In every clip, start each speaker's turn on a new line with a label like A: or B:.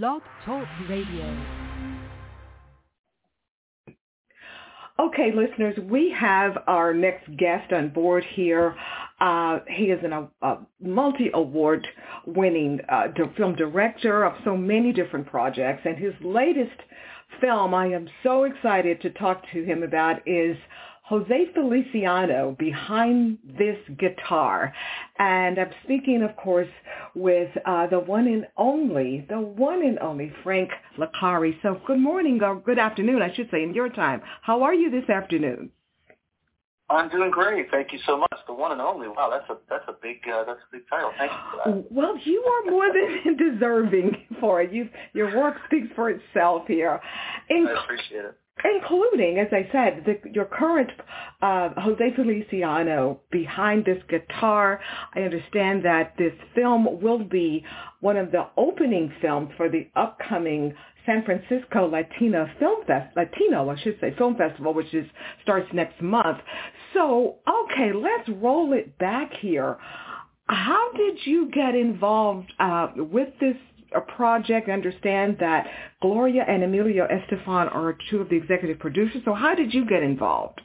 A: Blog Talk Radio.
B: Okay, listeners, we have our next guest on board here. Uh, he is an, a, multi-award winning uh, film director of so many different projects, and his latest film I am so excited to talk to him about is Jose Feliciano behind this guitar. And I'm speaking, of course, with uh, the one and only, the one and only Frank Licari. So good morning, or good afternoon, I should say, in your time. How are you this afternoon?
C: I'm doing great. Thank you so much. The one and only. Wow, that's a that's a big uh, that's a big title. Thank you for that.
B: Well, you are more than deserving for it. You your work speaks for itself here.
C: Inc- I appreciate it
B: including, as I said, the, your current uh, Jose Feliciano behind this guitar. I understand that this film will be one of the opening films for the upcoming San Francisco Latina Film Fest, Latino, I should say, Film Festival, which is starts next month. So, okay, let's roll it back here. How did you get involved uh, with this a project. I understand that Gloria and Emilio Estefan are two of the executive producers. So how did you get involved?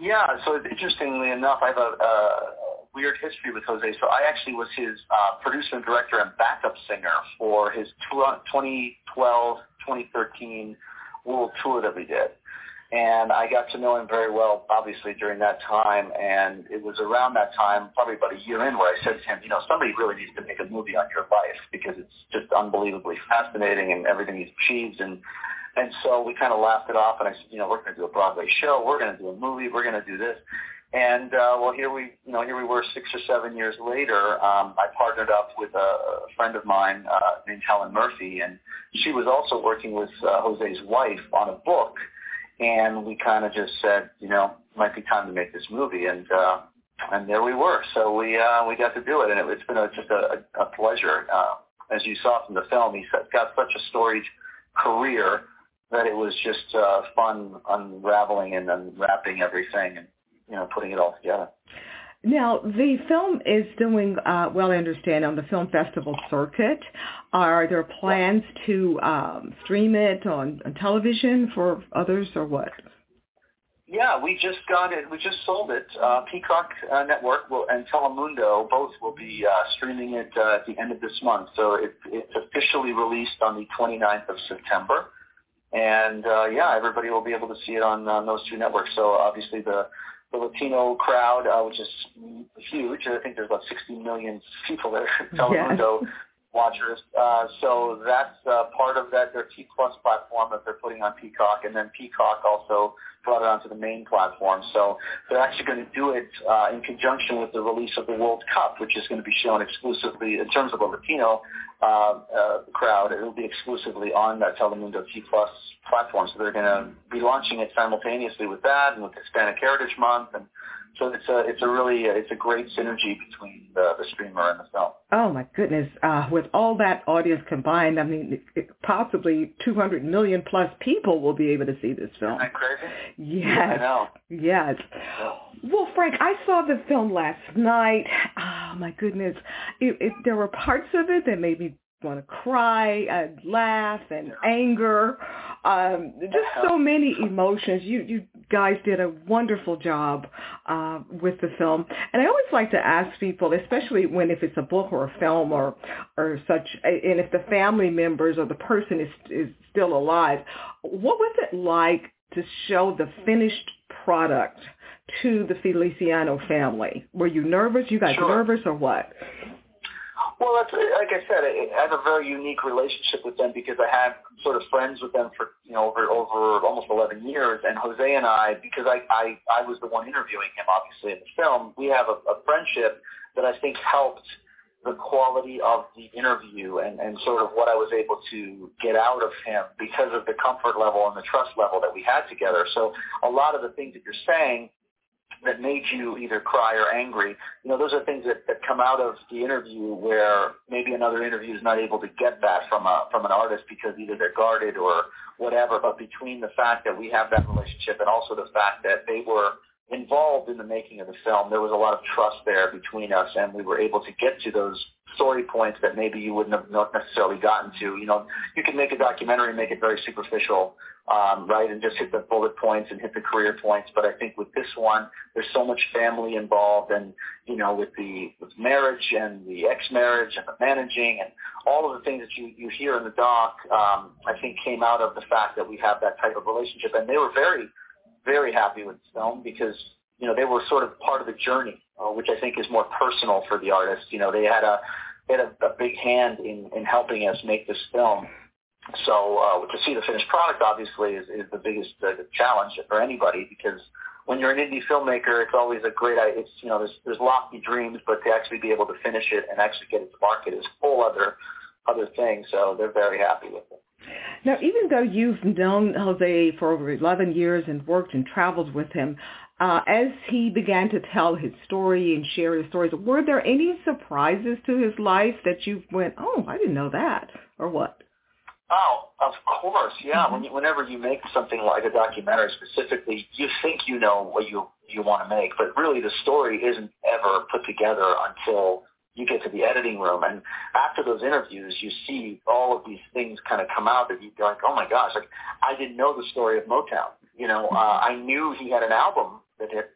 C: Yeah, so interestingly enough, I have a, a weird history with Jose. So I actually was his uh, producer and director and backup singer for his 2012-2013 world tour that we did and I got to know him very well, obviously, during that time. And it was around that time, probably about a year in, where I said to him, you know, somebody really needs to make a movie on your life because it's just unbelievably fascinating and everything he's achieved. And and so we kind of laughed it off, and I said, you know, we're going to do a Broadway show, we're going to do a movie, we're going to do this. And uh, well, here we, you know, here we were six or seven years later. Um, I partnered up with a friend of mine uh, named Helen Murphy, and she was also working with uh, Jose's wife on a book and we kind of just said, you know, might be time to make this movie, and uh, and there we were. So we uh, we got to do it, and it, it's been a, just a, a pleasure. Uh, as you saw from the film, he's got such a storied career that it was just uh, fun unraveling and unwrapping everything, and you know, putting it all together.
B: Now, the film is doing uh, well, I understand, on the film festival circuit. Are there plans to um, stream it on, on television for others or what?
C: Yeah, we just got it. We just sold it. Uh, Peacock uh, Network will, and Telemundo both will be uh, streaming it uh, at the end of this month. So it, it's officially released on the 29th of September. And uh, yeah, everybody will be able to see it on, on those two networks. So obviously the the Latino crowd, uh, which is huge. I think there's about 60 million people there, in Telemundo yes. Watchers. Uh, so that's uh, part of that their T Plus platform that they're putting on Peacock, and then Peacock also brought it onto the main platform. So they're actually going to do it uh, in conjunction with the release of the World Cup, which is going to be shown exclusively in terms of a Latino uh, uh, crowd. It will be exclusively on that Telemundo T Plus platform. So they're going to be launching it simultaneously with that and with Hispanic Heritage Month and so it's a it's a really it's a great synergy between the, the streamer and the film.
B: Oh my goodness! Uh, with all that audience combined, I mean, it, it, possibly 200 million plus people will be able to see this film.
C: Isn't that crazy?
B: Yes.
C: I know.
B: Yes. Well, Frank, I saw the film last night. Oh my goodness! It, there were parts of it that made me want to cry and laugh and anger. Um just so many emotions. You you guys did a wonderful job uh with the film. And i always like to ask people especially when if it's a book or a film or or such and if the family members or the person is is still alive what was it like to show the finished product to the feliciano family? Were you nervous? You guys
C: sure.
B: nervous or what
C: well, that's like I said. I, have a very unique relationship with them because I had sort of friends with them for you know over over almost 11 years. And Jose and I, because I I, I was the one interviewing him, obviously in the film, we have a, a friendship that I think helped the quality of the interview and, and sort of what I was able to get out of him because of the comfort level and the trust level that we had together. So a lot of the things that you're saying that made you either cry or angry. You know, those are things that, that come out of the interview where maybe another interview is not able to get that from a from an artist because either they're guarded or whatever. But between the fact that we have that relationship and also the fact that they were involved in the making of the film, there was a lot of trust there between us, and we were able to get to those story points that maybe you wouldn't have not necessarily gotten to. You know, you can make a documentary and make it very superficial, um, right, and just hit the bullet points and hit the career points. But I think with this one, there's so much family involved, and you know, with the with marriage and the ex-marriage and the managing and all of the things that you you hear in the doc, um, I think came out of the fact that we have that type of relationship, and they were very, very happy with the film because you know they were sort of part of the journey, uh, which I think is more personal for the artist. You know, they had a had a, a big hand in in helping us make this film so uh, to see the finished product, obviously, is, is the biggest uh, challenge for anybody because when you're an indie filmmaker, it's always a great. It's you know, there's there's lofty dreams, but to actually be able to finish it and actually get it to market is a whole other other thing. So they're very happy with it.
B: Now, even though you've known Jose for over 11 years and worked and traveled with him, uh, as he began to tell his story and share his stories, were there any surprises to his life that you went, oh, I didn't know that, or what?
C: Oh, of course, yeah. Mm-hmm. When you, whenever you make something like a documentary, specifically, you think you know what you you want to make, but really the story isn't ever put together until you get to the editing room. And after those interviews, you see all of these things kind of come out that you're like, oh my gosh, like I didn't know the story of Motown. You know, uh, I knew he had an album that had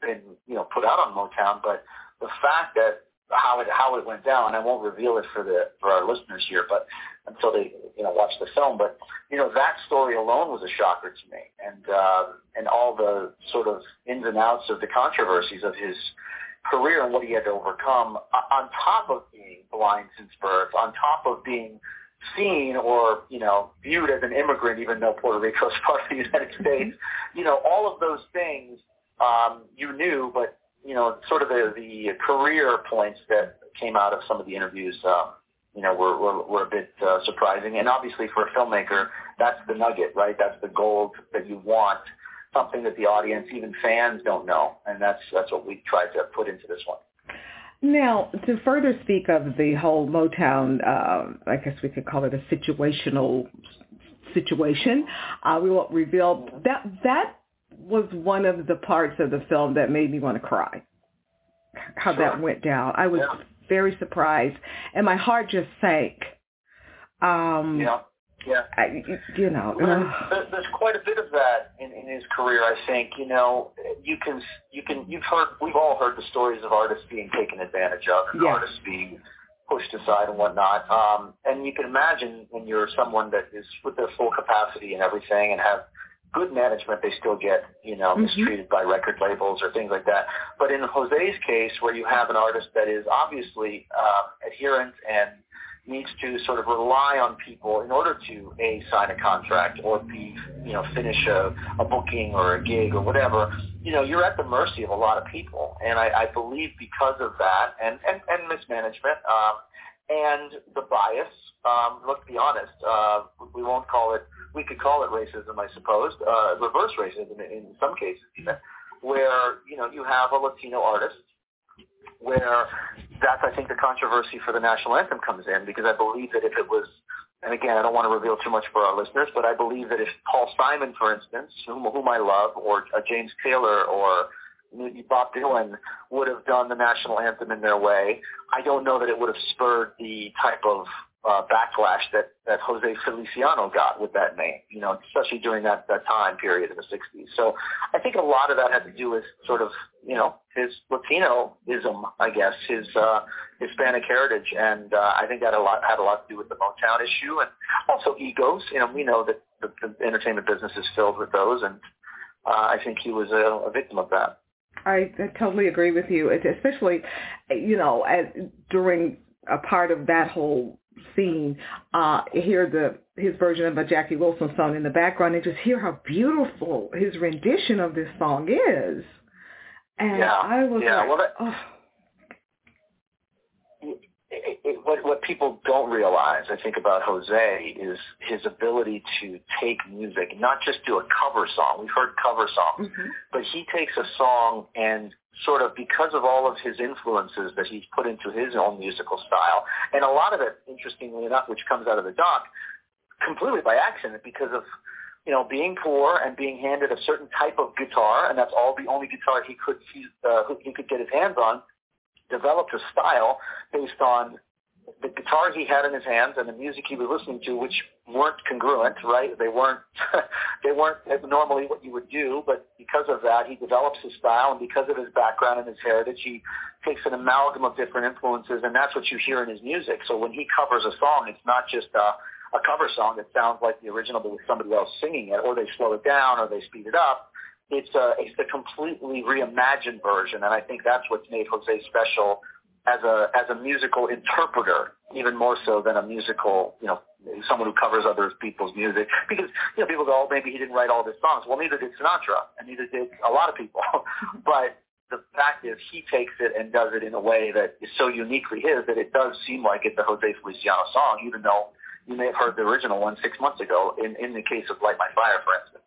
C: been you know put out on Motown, but the fact that how it how it went down. And I won't reveal it for the for our listeners here, but until they you know watch the film. But you know that story alone was a shocker to me, and uh, and all the sort of ins and outs of the controversies of his career and what he had to overcome, on top of being blind since birth, on top of being seen or you know viewed as an immigrant, even though Puerto Rico is part of the United States. You know all of those things um, you knew, but you know, sort of the, the career points that came out of some of the interviews, um, you know, were, were, were a bit uh, surprising. And obviously for a filmmaker, that's the nugget, right? That's the gold that you want, something that the audience, even fans don't know. And that's, that's what we tried to put into this one.
B: Now, to further speak of the whole Motown, uh, I guess we could call it a situational situation, uh, we won't reveal that that was one of the parts of the film that made me want to cry. How sure. that went down. I was yeah. very surprised, and my heart just sank. Um,
C: yeah. Yeah,
B: I, you know,
C: uh, there's quite a bit of that in, in his career. I think you know, you can you can you've heard we've all heard the stories of artists being taken advantage of and yes. artists being pushed aside and whatnot. Um, and you can imagine when you're someone that is with their full capacity and everything and have good management, they still get, you know, mm-hmm. mistreated by record labels or things like that. But in Jose's case, where you have an artist that is obviously uh, adherent and needs to sort of rely on people in order to a sign a contract or b you know finish a, a booking or a gig or whatever. You know you're at the mercy of a lot of people. And i, I believe because of that and and, and mismanagement um, and the bias um, let's be honest uh, we won't call it we could call it racism, I suppose, uh, reverse racism in, in some cases even, where, you know, you have a Latino artist where that's, I think, the controversy for the national anthem comes in because I believe that if it was, and again, I don't want to reveal too much for our listeners, but I believe that if Paul Simon, for instance, whom, whom I love, or uh, James Taylor, or Bob Dylan would have done the national anthem in their way, I don't know that it would have spurred the type of uh, backlash that, that Jose Feliciano got with that name, you know, especially during that, that time period in the 60s. So I think a lot of that had to do with sort of, you know, his Latinoism, I guess, his uh, Hispanic heritage. And uh, I think that a lot, had a lot to do with the Motown issue and also egos. You know, we know that the, the entertainment business is filled with those. And uh, I think he was a, a victim of that.
B: I, I totally agree with you, especially, you know, as, during a part of that whole scene, uh, hear the his version of a Jackie Wilson song in the background and just hear how beautiful his rendition of this song is. And
C: yeah,
B: I was
C: yeah,
B: like,
C: well, that,
B: oh.
C: It, it, what, what people don't realize, I think, about Jose is his ability to take music, not just do a cover song. We've heard cover songs,
B: mm-hmm.
C: but he takes a song and sort of because of all of his influences that he's put into his own musical style. And a lot of it, interestingly enough, which comes out of the doc, completely by accident because of you know being poor and being handed a certain type of guitar, and that's all the only guitar he could he, uh, he could get his hands on. Developed a style based on the guitars he had in his hands and the music he was listening to, which weren't congruent, right? They weren't they weren't normally what you would do, but because of that, he develops his style, and because of his background and his heritage, he takes an amalgam of different influences, and that's what you hear in his music. So when he covers a song, it's not just a, a cover song that sounds like the original, but with somebody else singing it, or they slow it down, or they speed it up. It's a it's a completely reimagined version, and I think that's what's made Jose special as a as a musical interpreter, even more so than a musical, you know, someone who covers other people's music. Because you know, people go, oh, maybe he didn't write all his songs. Well, neither did Sinatra, and neither did a lot of people. but the fact is, he takes it and does it in a way that is so uniquely his that it does seem like it's a Jose Feliciano song, even though you may have heard the original one six months ago. In in the case of Light My Fire, for instance.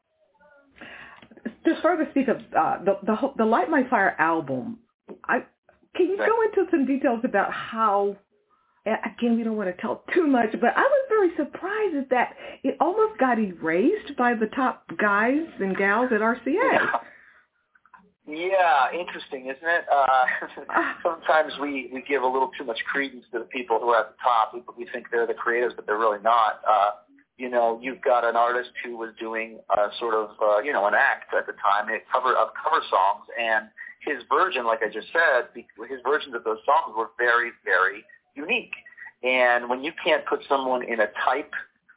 B: Just further speak of uh, the the the Light My Fire album, I can you go into some details about how, again, we don't want to tell too much, but I was very surprised that it almost got erased by the top guys and gals at RCA.
C: Yeah. Yeah, interesting, isn't it? Uh, sometimes we, we give a little too much credence to the people who are at the top. We, we think they're the creators, but they're really not. Uh, you know, you've got an artist who was doing a sort of, uh, you know, an act at the time, a cover of cover songs, and his version, like I just said, his versions of those songs were very, very unique. And when you can't put someone in a type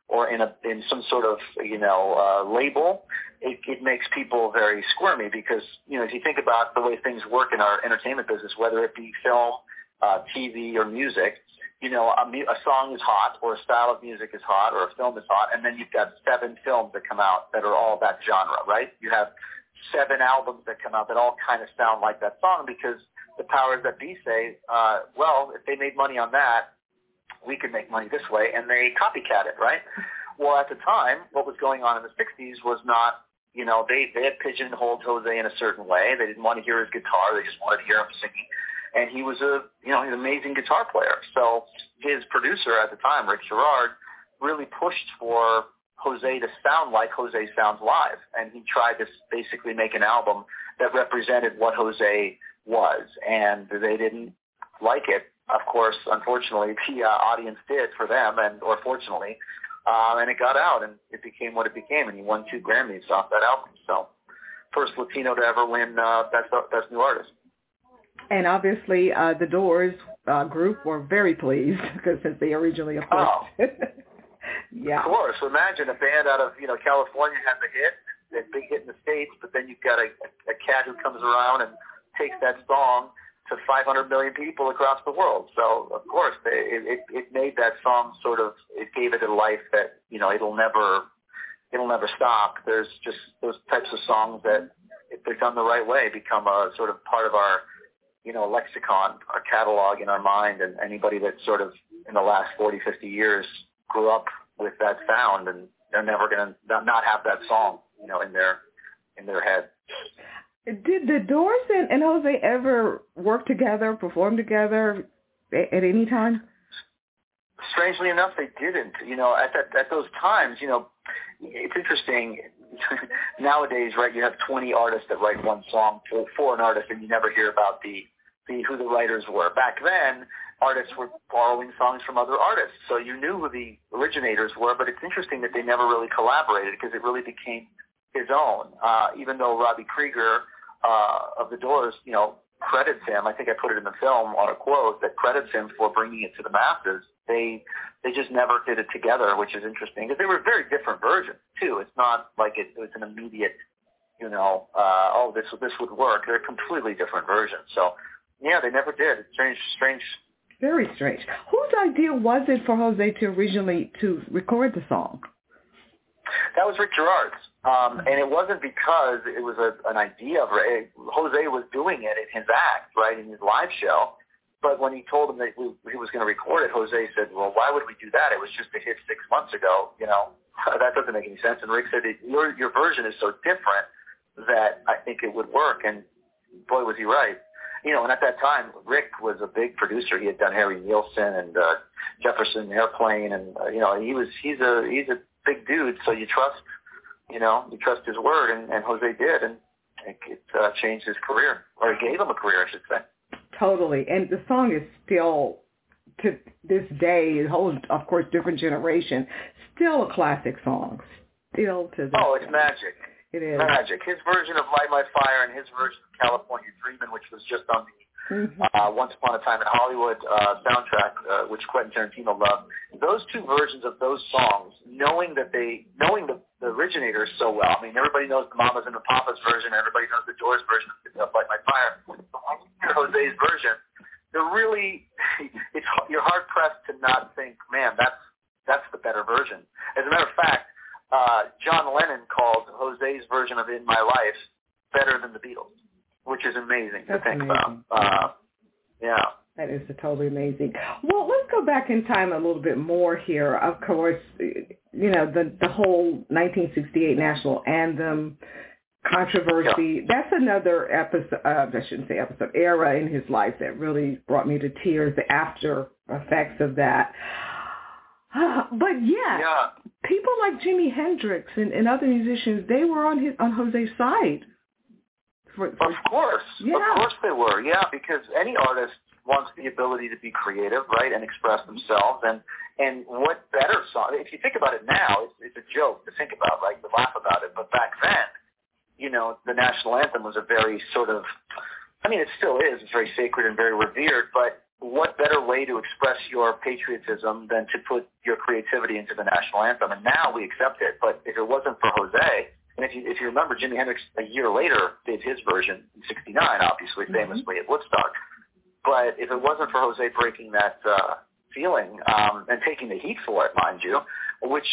C: or in a in some sort of you know uh, label, it, it makes people very squirmy because you know if you think about the way things work in our entertainment business, whether it be film, uh, TV, or music, you know a, a song is hot or a style of music is hot or a film is hot, and then you've got seven films that come out that are all that genre, right? You have seven albums that come out that all kind of sound like that song because the powers that be say, uh, well, if they made money on that, we could make money this way, and they copycat it, right? Well, at the time, what was going on in the 60s was not, you know, they, they had pigeonholed Jose in a certain way. They didn't want to hear his guitar. They just wanted to hear him singing. And he was a, you know, he's an amazing guitar player. So his producer at the time, Rick Jarrard, really pushed for Jose to sound like Jose sounds live. And he tried to basically make an album that represented what Jose was. And they didn't like it. Of course, unfortunately, the uh, audience did for them, and or fortunately, uh, and it got out, and it became what it became, and he won two Grammys off that album. So, first Latino to ever win uh, best best new artist.
B: And obviously, uh, the Doors uh, group were very pleased because since they originally, of course,
C: oh.
B: Yeah.
C: Of course. Imagine a band out of, you know, California has a hit, a big hit in the States, but then you've got a, a cat who comes around and takes that song to 500 million people across the world. So, of course, it, it, it made that song sort of, it gave it a life that, you know, it'll never, it'll never stop. There's just those types of songs that, if they're done the right way, become a sort of part of our, you know, lexicon, our catalog in our mind, and anybody that sort of in the last 40, 50 years grew up with that sound, and they're never going to not have that song, you know, in their in their head.
B: Did the Doors and, and Jose ever work together, perform together at, at any time?
C: Strangely enough, they didn't. You know, at that at those times, you know, it's interesting. Nowadays, right, you have 20 artists that write one song for, for an artist, and you never hear about the, the who the writers were. Back then, artists were borrowing songs from other artists. So you knew who the originators were, but it's interesting that they never really collaborated because it really became his own. Uh, even though Robbie Krieger uh, of the Doors, you know, credits him. I think I put it in the film on a quote that credits him for bringing it to the masses. They they just never did it together, which is interesting because they were very different versions too. It's not like it, it was an immediate, you know, uh, oh this this would work. They're completely different versions. So yeah, they never did. It's strange, strange
B: very strange. Whose idea was it for Jose to originally to record the song?
C: That was Rick Jarrard's. Um, and it wasn't because it was a, an idea of Ray. Jose was doing it in his act, right, in his live show. But when he told him that we, he was going to record it, Jose said, well, why would we do that? It was just a hit six months ago. You know, that doesn't make any sense. And Rick said, your, your version is so different that I think it would work. And boy, was he right you know, and at that time, Rick was a big producer. He had done Harry Nilsson and uh, Jefferson Airplane, and uh, you know, he was he's a he's a big dude. So you trust, you know, you trust his word, and, and Jose did, and it, it uh, changed his career, or it gave him a career, I should say.
B: Totally, and the song is still to this day, a whole, of course, different generation, still a classic song. Still to this
C: Oh, it's
B: day.
C: magic.
B: It is.
C: Magic. His version of Light My Fire and his version of California Dreamin', which was just on the
B: Mhm.
C: uh, Once Upon a Time in Hollywood uh, soundtrack, uh, which Quentin Tarantino loved. Those two versions of those songs, knowing that they, knowing the, the originators so well. I mean, everybody knows the Mamas and the Papas version. Everybody knows the Doors version of Light My Fire. But when you hear Jose's version, they're really, it's you're hard pressed to not think, man, that's that's the better version. As a matter of fact, uh, John Lennon called Jose's version of In My Life better than the Beatles, which is amazing
B: That's
C: to think
B: amazing.
C: about. Uh, yeah.
B: That is totally amazing. Well, let's go back in time a little bit more here. Of course, you know the the whole 1968 national anthem controversy. That's another episode. Uh, I shouldn't say episode era in his life that really brought me to tears. The after effects of that. But yeah,
C: Yeah.
B: people like Jimi Hendrix and, and other musicians, they were on his on Jose's side. For, for,
C: Of course.
B: Yeah.
C: Of course they were. Yeah, because any artist wants the ability to be creative, right, and express themselves. And and what better song? If you think about it now, it's, it's a joke to think about, right? To laugh about it. But back then, you know, the national anthem was a very sort of, I mean, it still is. It's very sacred and very revered. But what better way to express your patriotism than to put your creativity into the national anthem? And now we accept it. But if it wasn't for Jose, and if you if you remember, Jimi Hendrix a year later did his version in '69, obviously
B: Mhm.
C: famously at Woodstock. But if it wasn't for Jose breaking that uh, feeling um, and taking the heat for it, mind you, which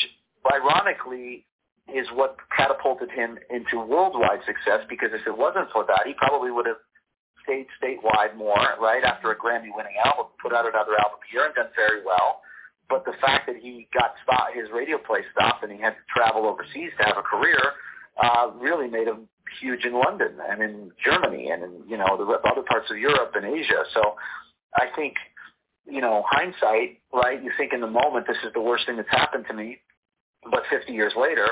C: ironically is what catapulted him into worldwide success. Because if it wasn't for that, he probably would have stayed statewide more, right? After a Grammy-winning album, put out another album here and done very well. But the fact that he got stopped, his radio play stopped, and he had to travel overseas to have a career, uh, really made him huge in London and in Germany and in you know the other parts of Europe and Asia. So I think you know hindsight, right? You think in the moment this is the worst thing that's happened to me, but 50 years later,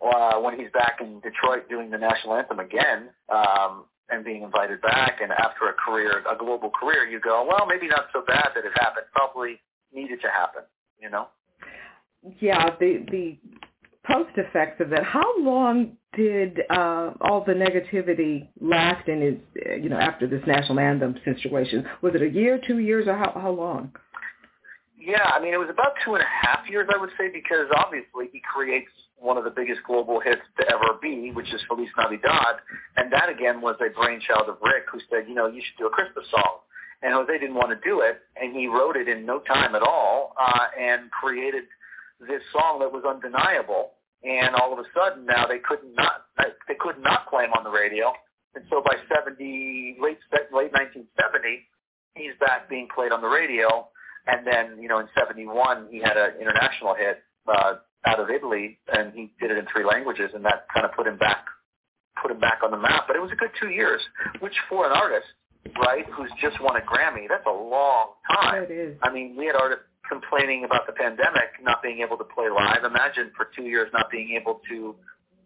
C: uh, when he's back in Detroit doing the national anthem again. Um, and being invited back, and after a career, a global career, you go, well, maybe not so bad that it happened. Probably needed to happen, you know.
B: yeah, the the post effects of that. How long did uh, all the negativity last in his, you know, after this national anthem situation? Was it a year, two years, or how how long?
C: Yeah, I mean, it was about two and a half years, I would say, because obviously he creates one of the biggest global hits to ever be, which is Feliz Navidad. And that, again, was a brainchild of Rick, who said, you know, you should do a Christmas song. And Jose didn't want to do it, and he wrote it in no time at all uh, and created this song that was undeniable. And all of a sudden, now they could not they could not play him on the radio. And so by 70, late late 1970, he's back being played on the radio. And then, you know, in 71, he had an international hit uh, out of Italy, and he did it in three languages, and that kind of put him back, put him back on the map. But it was a good two years, which for an artist, right, who's just won a Grammy, that's a long time.
B: It is.
C: I mean, we had artists complaining about the pandemic, not being able to play live. Imagine for two years not being able to,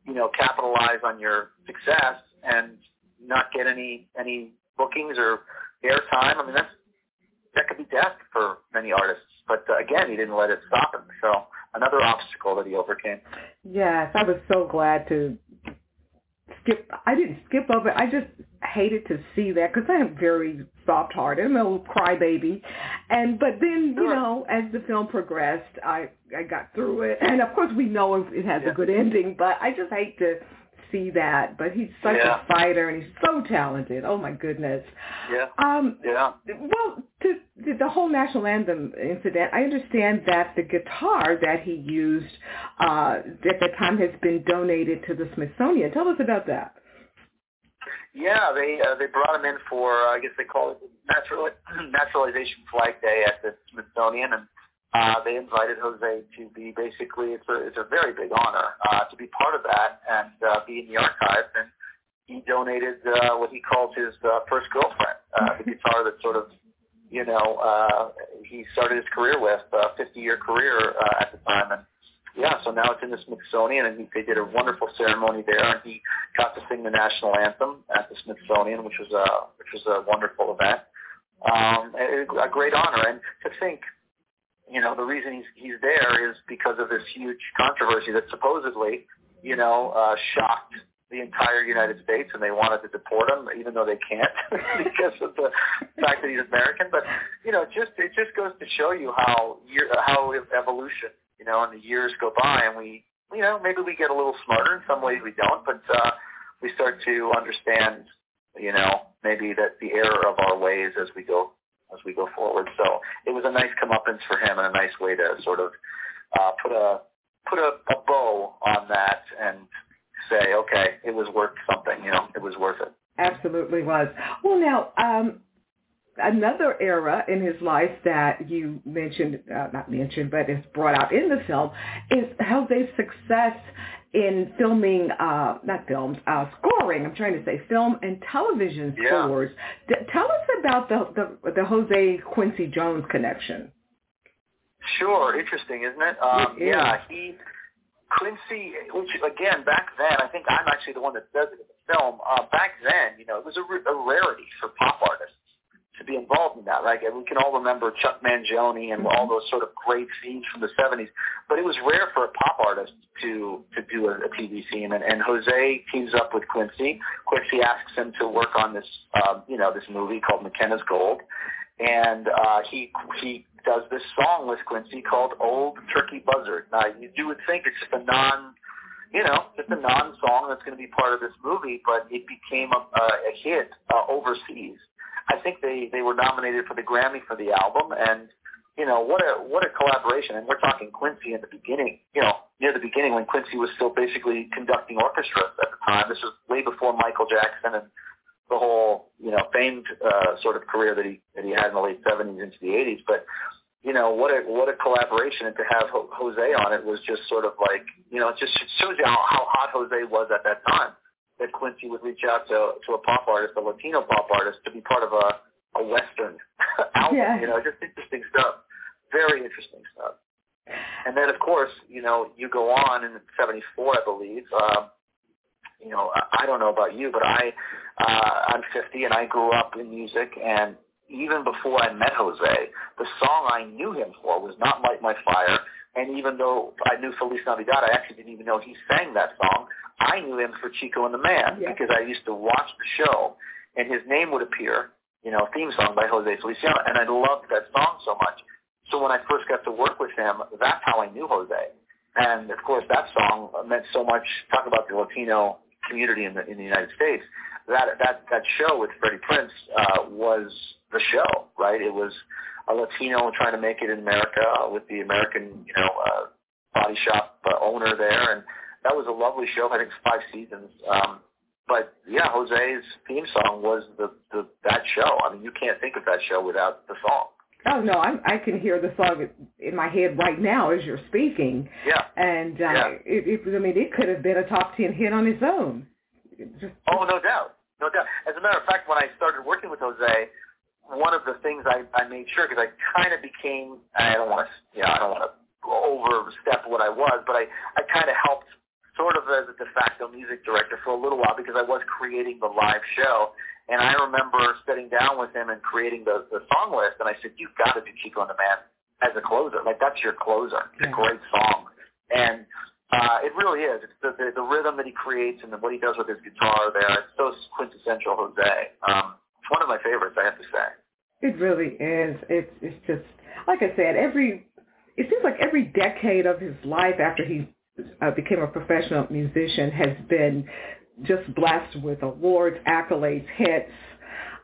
C: you know, capitalize on your success and not get any any bookings or airtime. I mean, that's that could be death for many artists. But uh, again, he didn't let it stop him. So another obstacle that he overcame.
B: Yes, I was so glad to skip. I didn't skip over. it. I just hated to see that because I am very soft-hearted. I'm a little crybaby, and but then you know, as the film progressed, I I got through it, and of course we know it it has
C: Yeah.
B: a good ending. But I just hate to see that. But he's such
C: Yeah.
B: a fighter, and he's so talented. Oh my goodness.
C: Yeah.
B: Um,
C: Yeah.
B: well, to, to the whole national anthem incident, I understand that the guitar that he used uh, at that time has been donated to the Smithsonian. Tell us about that.
C: Yeah, they uh, they brought him in for uh, I guess they call it natural naturalization flag day at the Smithsonian, and uh, they invited Jose to be basically it's a it's a very big honor uh, to be part of that and uh, be in the archives. And he donated uh, what he calls his uh, first girlfriend, uh, the guitar that sort of you know uh, he started his career with, a 50 year career uh, at the time, and yeah, so now it's in the Smithsonian, and he, they did a wonderful ceremony there, and he got to sing the national anthem at the Smithsonian, which was a which was a wonderful event. um, a, a great honor. And to think, you know, the reason he's he's there is because of this huge controversy that supposedly, you know, uh, shocked the entire United States, and they wanted to deport him, even though they can't because of the fact that he's American. But you know, just it just goes to show you how year, how evolution, you know, and the years go by, and we, you know, maybe we get a little smarter in some ways we don't, but uh, we start to understand, you know, maybe that the error of our ways as we go as we go forward. So it was a nice comeuppance for him and a nice way to sort of uh, put a put a, a bow on that and say, okay, it was worth something. You know, it was worth it.
B: Absolutely was. Well, now um, another era in his life that you mentioned, uh, not mentioned, but is brought out in the film is Jose's success in filming, uh, not films, uh, scoring. I'm trying to say film and television
C: yeah.
B: scores. D- tell us about the, the the Jose Quincy Jones connection.
C: Sure, interesting, isn't it? Um,
B: it is.
C: Yeah, he Quincy, which again back then, I think I'm actually the one that does it in the film. Uh, back then, you know, it was a, a rarity for pop artists to be involved in that. Like and we can all remember Chuck Mangione and all those sort of great scenes from the 70s, but it was rare for a pop artist to to do a, a TV scene. And, and Jose teams up with Quincy. Quincy asks him to work on this, um, you know, this movie called Mackenna's Gold, and uh, he he does this song with Quincy called Old Turkey Buzzard. Now you, you would think it's just a non you know, just a non-song that's going to be part of this movie, but it became a, a, a hit uh, overseas. I think they they were nominated for the Grammy for the album, and you know what a what a collaboration. And we're talking Quincy in the beginning, you know, near the beginning when Quincy was still basically conducting orchestras at the time. This was way before Michael Jackson and the whole you know famed uh, sort of career that he that he had in the late '70s into the '80s. But you know what a what a collaboration, and to have Jose on it was just sort of like you know it just shows you how, how hot Jose was at that time that Quincy would reach out to to a pop artist, a Latino pop artist, to be part of a a Western album.
B: Yeah.
C: You know, just interesting stuff. Very interesting stuff. And then, of course, you know, you go on in '74, I believe. Uh, you know, I, I don't know about you, but I uh, I'm 50 and I grew up in music, and even before I met Jose, the song I knew him for was not Light My Fire. And even though I knew Feliz Navidad, I actually didn't even know he sang that song. I knew him for Chico and the Man
B: Yeah.
C: because I used to watch the show, and his name would appear, you know, theme song by Jose Feliciano, and I loved that song so much. So when I first got to work with him, that's how I knew Jose. And of course, that song meant so much. Talk about the Latino community in the in the United States. That that that show with Freddie Prinze uh, was the show, right? It was a Latino trying to make it in America with the American, you know, uh, body shop uh, owner there, and that was a lovely show. I think it's five seasons. Um, but yeah, Jose's theme song was the, the that show. I mean, you can't think of that show without the song.
B: Oh no, I'm, I can hear the song in my head right now as you're speaking,
C: Yeah.
B: and uh,
C: Yeah.
B: it, it, I mean, it could have been a top ten hit on its own. It Just,
C: Oh, no doubt, no doubt. As a matter of fact, when I started working with Jose, one of the things I, I made sure because I kind of became I don't want to yeah I don't want to overstep what I was, but I I kind of helped sort of as a de facto music director for a little while because I was creating the live show. And I remember sitting down with him and creating the, the song list, and I said, "You've got to do Chico and the Man as a closer. Like that's your closer. It's a great song." And uh, it really is. It's the, the the rhythm that he creates and the, what he does with his guitar there. It's so quintessential Jose. Um, it's one of my favorites, I have to say.
B: it really is. It's it's just like I said. Every it seems like every decade of his life after he uh, became a professional musician has been just blessed with awards, accolades, hits.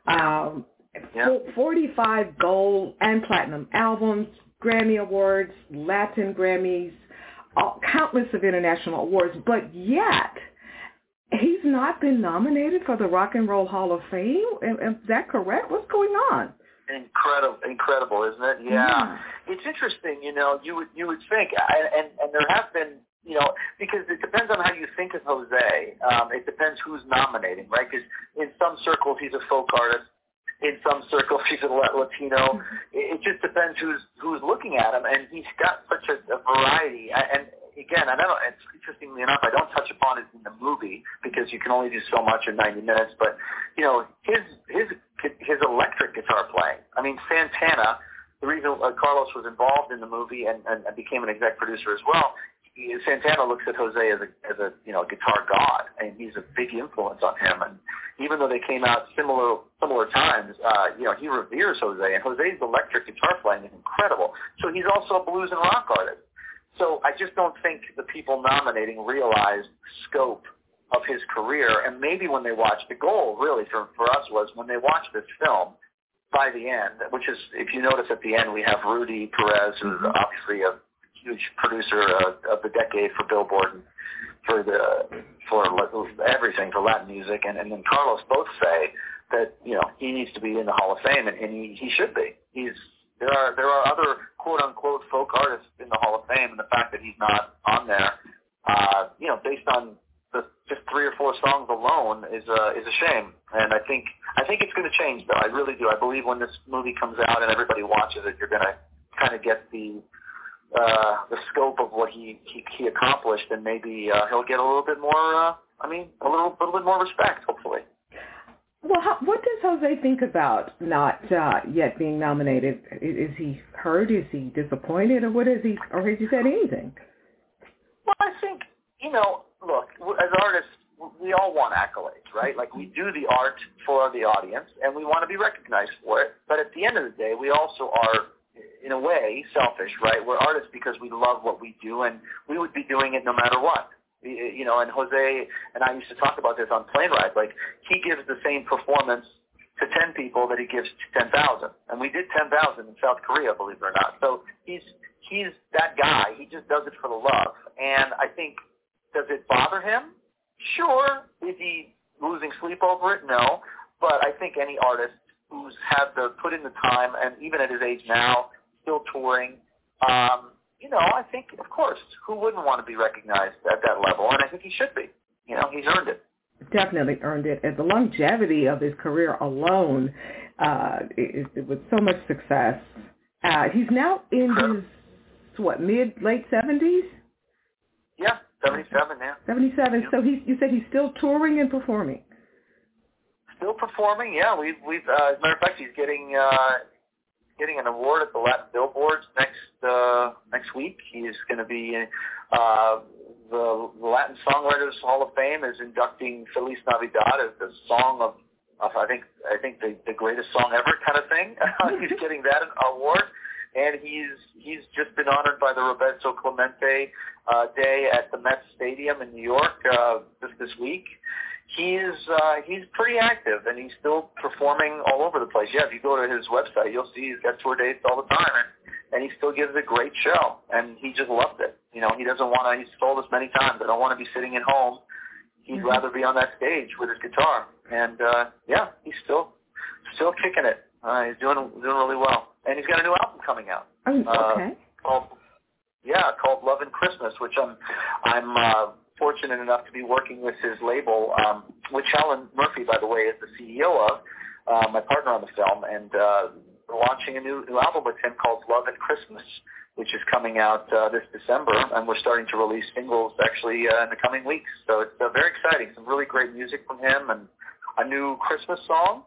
B: Um,
C: Yeah.
B: 45 gold and platinum albums, Grammy Awards, Latin Grammys, all, countless of international awards, but yet he's not been nominated for the Rock and Roll Hall of Fame. Is, that correct? What's going on?
C: Incredible, incredible, isn't it? Yeah. It's interesting, you know. You would you would think, and and, and there have been, you know, because it depends on how you think of Jose. Um, it depends who's nominating, right? Because in some circles he's a folk artist, in some circles he's a Latino. It, it just depends who's who's looking at him, and he's got such a, a variety. And again, I don't. It's interestingly enough, I don't touch upon it in the movie because you can only do so much in 90 minutes. But you know, his his his electric guitar playing. I mean, Santana. The reason uh, Carlos was involved in the movie and, and, became an exec producer as well Santana looks at Jose as a as a you know guitar god, and he's a big influence on him. And even though they came out similar similar times, uh, you know he reveres Jose, and Jose's electric guitar playing is incredible. So he's also a blues and rock artist. So I just don't think the people nominating realize scope of his career. And maybe when they watch the goal, really for for us was when they watch this film. By the end, which is, if you notice at the end, we have Rudy Perez, who's mm-hmm. obviously a huge producer uh, of the decade for Billboard and for the for everything for Latin music, and, and then Carlos both say that you know he needs to be in the Hall of Fame, and, and he he should be. He's there are there are other quote unquote folk artists in the Hall of Fame, and the fact that he's not on there, uh, you know, based on the just three or four songs alone is a is a shame. And I think I think it's going to change though. I really do. I believe when this movie comes out and everybody watches it, you're going to kind of get the uh, the scope of what he, he, he accomplished, and maybe uh, he'll get a little bit more. Uh, I mean, a little a little bit more respect, hopefully.
B: Well, how, what does Jose think about not uh, yet being nominated? Is, is he hurt? Is he disappointed, or what is he? Or has he said anything?
C: Well, I think you know. Look, as artists, we all want accolades, right? Like we do the art for the audience, and we want to be recognized for it. But at the end of the day, we also are in a way, selfish, right? We're artists because we love what we do, and we would be doing it no matter what. You know, and Jose and I used to talk about this on plane rides. Like, he gives the same performance to 10 people that he gives to 10,000. And we did 10,000 in South Korea, believe it or not. So he's, he's that guy. He just does it for the love. And I think, does it bother him? Sure. Is he losing sleep over it? No. But I think any artist who's had the put in the time, and even at his age now, still touring. Um, you know, I think, of course, who wouldn't want to be recognized at that level? And I think he should be. You know, he's earned it.
B: Definitely earned it. And the longevity of his career alone, uh, it, it, with so much success. Uh, he's now in his, what, mid, late 70s?
C: Yeah, 77 now.
B: 77. Yeah. So he's, you said he's still touring and performing
C: still performing. Yeah, we've we've uh, as a matter of fact, he's getting uh, getting an award at the Latin Billboards next uh, next week. He's going to be uh, the Latin Songwriters Hall of Fame is inducting Feliz Navidad as the song of, of I think I think the, the greatest song ever kind of thing. he's getting that award. And he's he's just been honored by the Roberto Clemente uh, Day at the Mets Stadium in New York uh, just this week he's uh, he's pretty active and he's still performing all over the place. Yeah, if you go to his website, you'll see he's got tour dates all the time, and, and he still gives a great show, and he just loves it. You know, he doesn't want to. He's told us many times, I don't want to be sitting at home. He'd mm-hmm. rather be on that stage with his guitar, and uh, yeah, he's still still kicking it. Uh, he's doing doing really well, and he's got a new album coming out.
B: Oh, okay.
C: Uh, called yeah, called Love and Christmas, which I'm I'm uh, fortunate enough to be working with his label, um, which Helen Murphy, by the way, is the CEO of, uh, my partner on the film, and uh, launching a new, new album with him called Love and Christmas, which is coming out uh, this December, and we're starting to release singles actually uh, in the coming weeks. So it's uh, very exciting. Some really great music from him, and a new Christmas song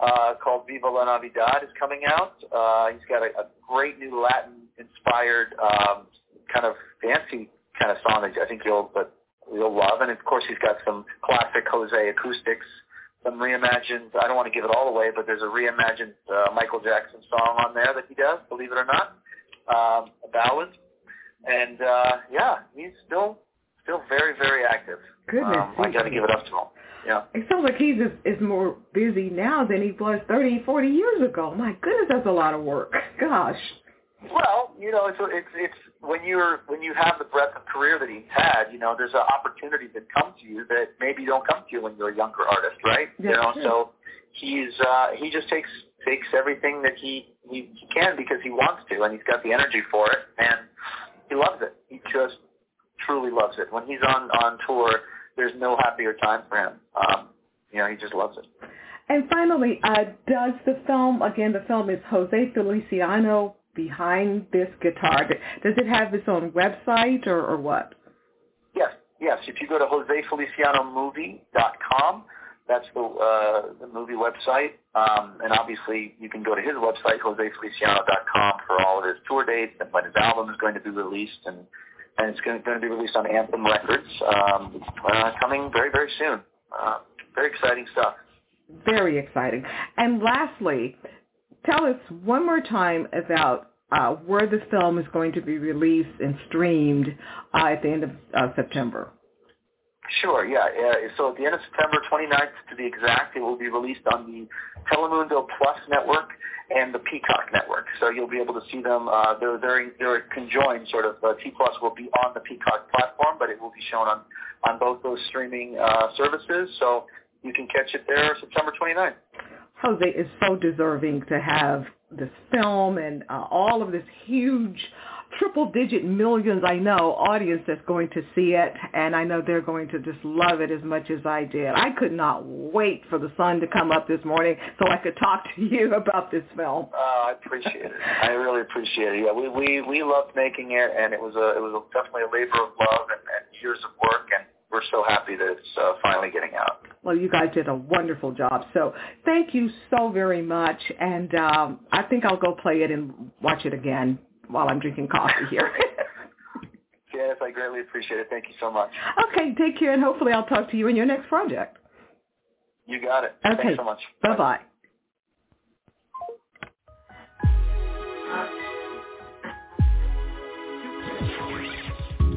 C: uh, called Viva la Navidad is coming out. Uh, he's got a, a great new Latin-inspired um, kind of fancy kind of song that I think you'll but you'll love. And of course, he's got some classic Jose acoustics, some reimagined. I don't want to give it all away, but there's a reimagined uh, Michael Jackson song on there that he does. Believe it or not, um, a ballad. And uh, yeah, he's still still very very active.
B: Goodness,
C: um, I got to give it up to him. Yeah.
B: It sounds like he's is, is more busy now than he was 30, 40 years ago. My goodness, that's a lot of work. Gosh.
C: Well, you know, it's it's it's when you're when you have the breadth of career that he's had, you know, there's an opportunity that come to you that maybe don't come to you when you're a younger artist, right?
B: Yeah,
C: you know,
B: sure.
C: so he's uh he just takes takes everything that he, he he can because he wants to and he's got the energy for it and he loves it. He just truly loves it. When he's on on tour, there's no happier time for him. Um, you know, he just loves it.
B: And finally, uh, does the film again? The film is Jose Feliciano behind this guitar? Does it have its own website or, or what?
C: Yes, yes. If you go to josefelicianomovie.com, That's the uh, the movie website, um, and obviously you can go to his website josefeliciano.com for all of his tour dates and when his album is going to be released, and and it's going to, going to be released on Anthem Records um, uh, coming very very soon. Uh, very exciting stuff.
B: Very exciting. And lastly, tell us one more time about uh, where the film is going to be released and streamed uh, at the end of uh, September.
C: Sure, yeah. So at the end of September 29th, to be exact, it will be released on the Telemundo Plus network and the Peacock network. So you'll be able to see them. Uh, they're they're they're conjoined, sort of. Uh, T Plus will be on the Peacock platform, but it will be shown on on both those streaming uh, services. So you can catch it there September 29th.
B: Jose is so deserving to have this film and uh, all of this huge triple digit millions I know audience that's going to see it and I know they're going to just love it as much as I did. I could not wait for the sun to come up this morning so I could talk to you about this film.
C: Oh, I appreciate it. I really appreciate it. Yeah, we we we loved making it and it was a it was definitely a labor of love and, and years of work and we're so happy that it's uh, finally getting out.
B: Well, you guys did a wonderful job. So thank you so very much. And um, I think I'll go play it and watch it again while I'm drinking coffee here.
C: yes, I greatly appreciate it. Thank you so much.
B: Okay, take care, and hopefully I'll talk to you in your next project.
C: You got it.
B: Okay.
C: Thanks so much.
B: Bye-bye.